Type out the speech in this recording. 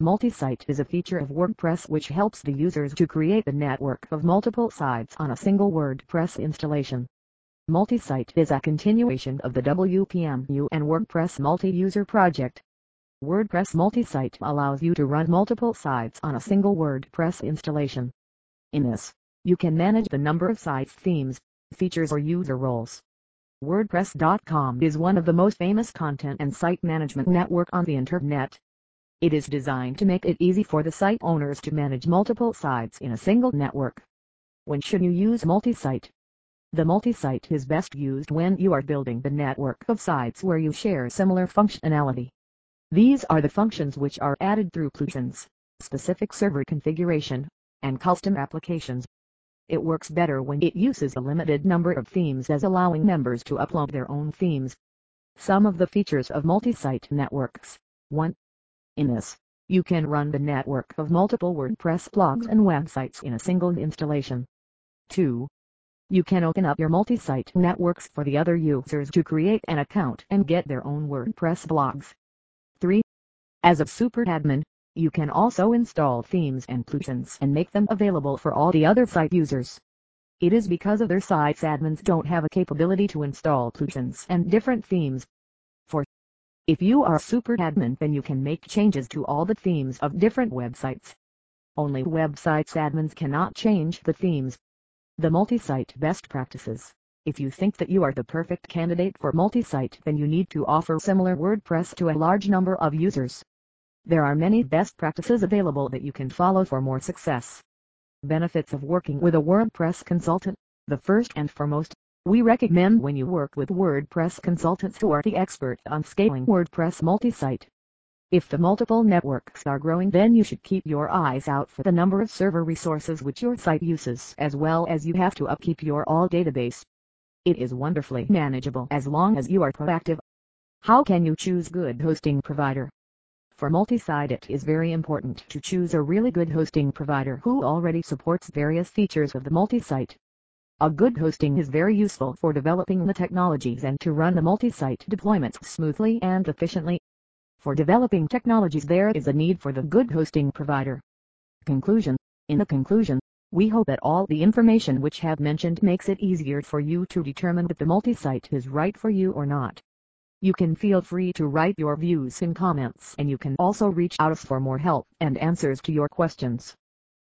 Multi-site is a feature of WordPress which helps the users to create a network of multiple sites on a single WordPress installation. Multi-site is a continuation of the WPMU and WordPress multi-user project. WordPress multi-site allows you to run multiple sites on a single WordPress installation. In this, you can manage the number of sites themes, features or user roles. WordPress.com is one of the most famous content and site management network on the internet. It is designed to make it easy for the site owners to manage multiple sites in a single network. When should you use multi-site? The multi-site is best used when you are building the network of sites where you share similar functionality. These are the functions which are added through plugins, specific server configuration, and custom applications. It works better when it uses a limited number of themes as allowing members to upload their own themes. Some of the features of multi-site networks. 1. In this, you can run the network of multiple WordPress blogs and websites in a single installation. 2. You can open up your multi-site networks for the other users to create an account and get their own WordPress blogs. 3. As a super admin, you can also install themes and plugins and make them available for all the other site users. It is because of their sites admins don't have a capability to install plugins and different themes. If you are a super admin then you can make changes to all the themes of different websites. Only websites admins cannot change the themes. The multi-site best practices. If you think that you are the perfect candidate for multi-site then you need to offer similar WordPress to a large number of users. There are many best practices available that you can follow for more success. Benefits of working with a WordPress consultant. The first and foremost, we recommend when you work with WordPress consultants who are the expert on scaling WordPress multi-site. If the multiple networks are growing then you should keep your eyes out for the number of server resources which your site uses as well as you have to upkeep your all database. It is wonderfully manageable as long as you are proactive. How can you choose good hosting provider? For multi-site it is very important to choose a really good hosting provider who already supports various features of the multi-site. A good hosting is very useful for developing the technologies and to run the multi-site deployments smoothly and efficiently. For developing technologies there is a need for the good hosting provider. Conclusion In the conclusion, we hope that all the information which have mentioned makes it easier for you to determine that the multi-site is right for you or not. You can feel free to write your views in comments and you can also reach out us for more help and answers to your questions.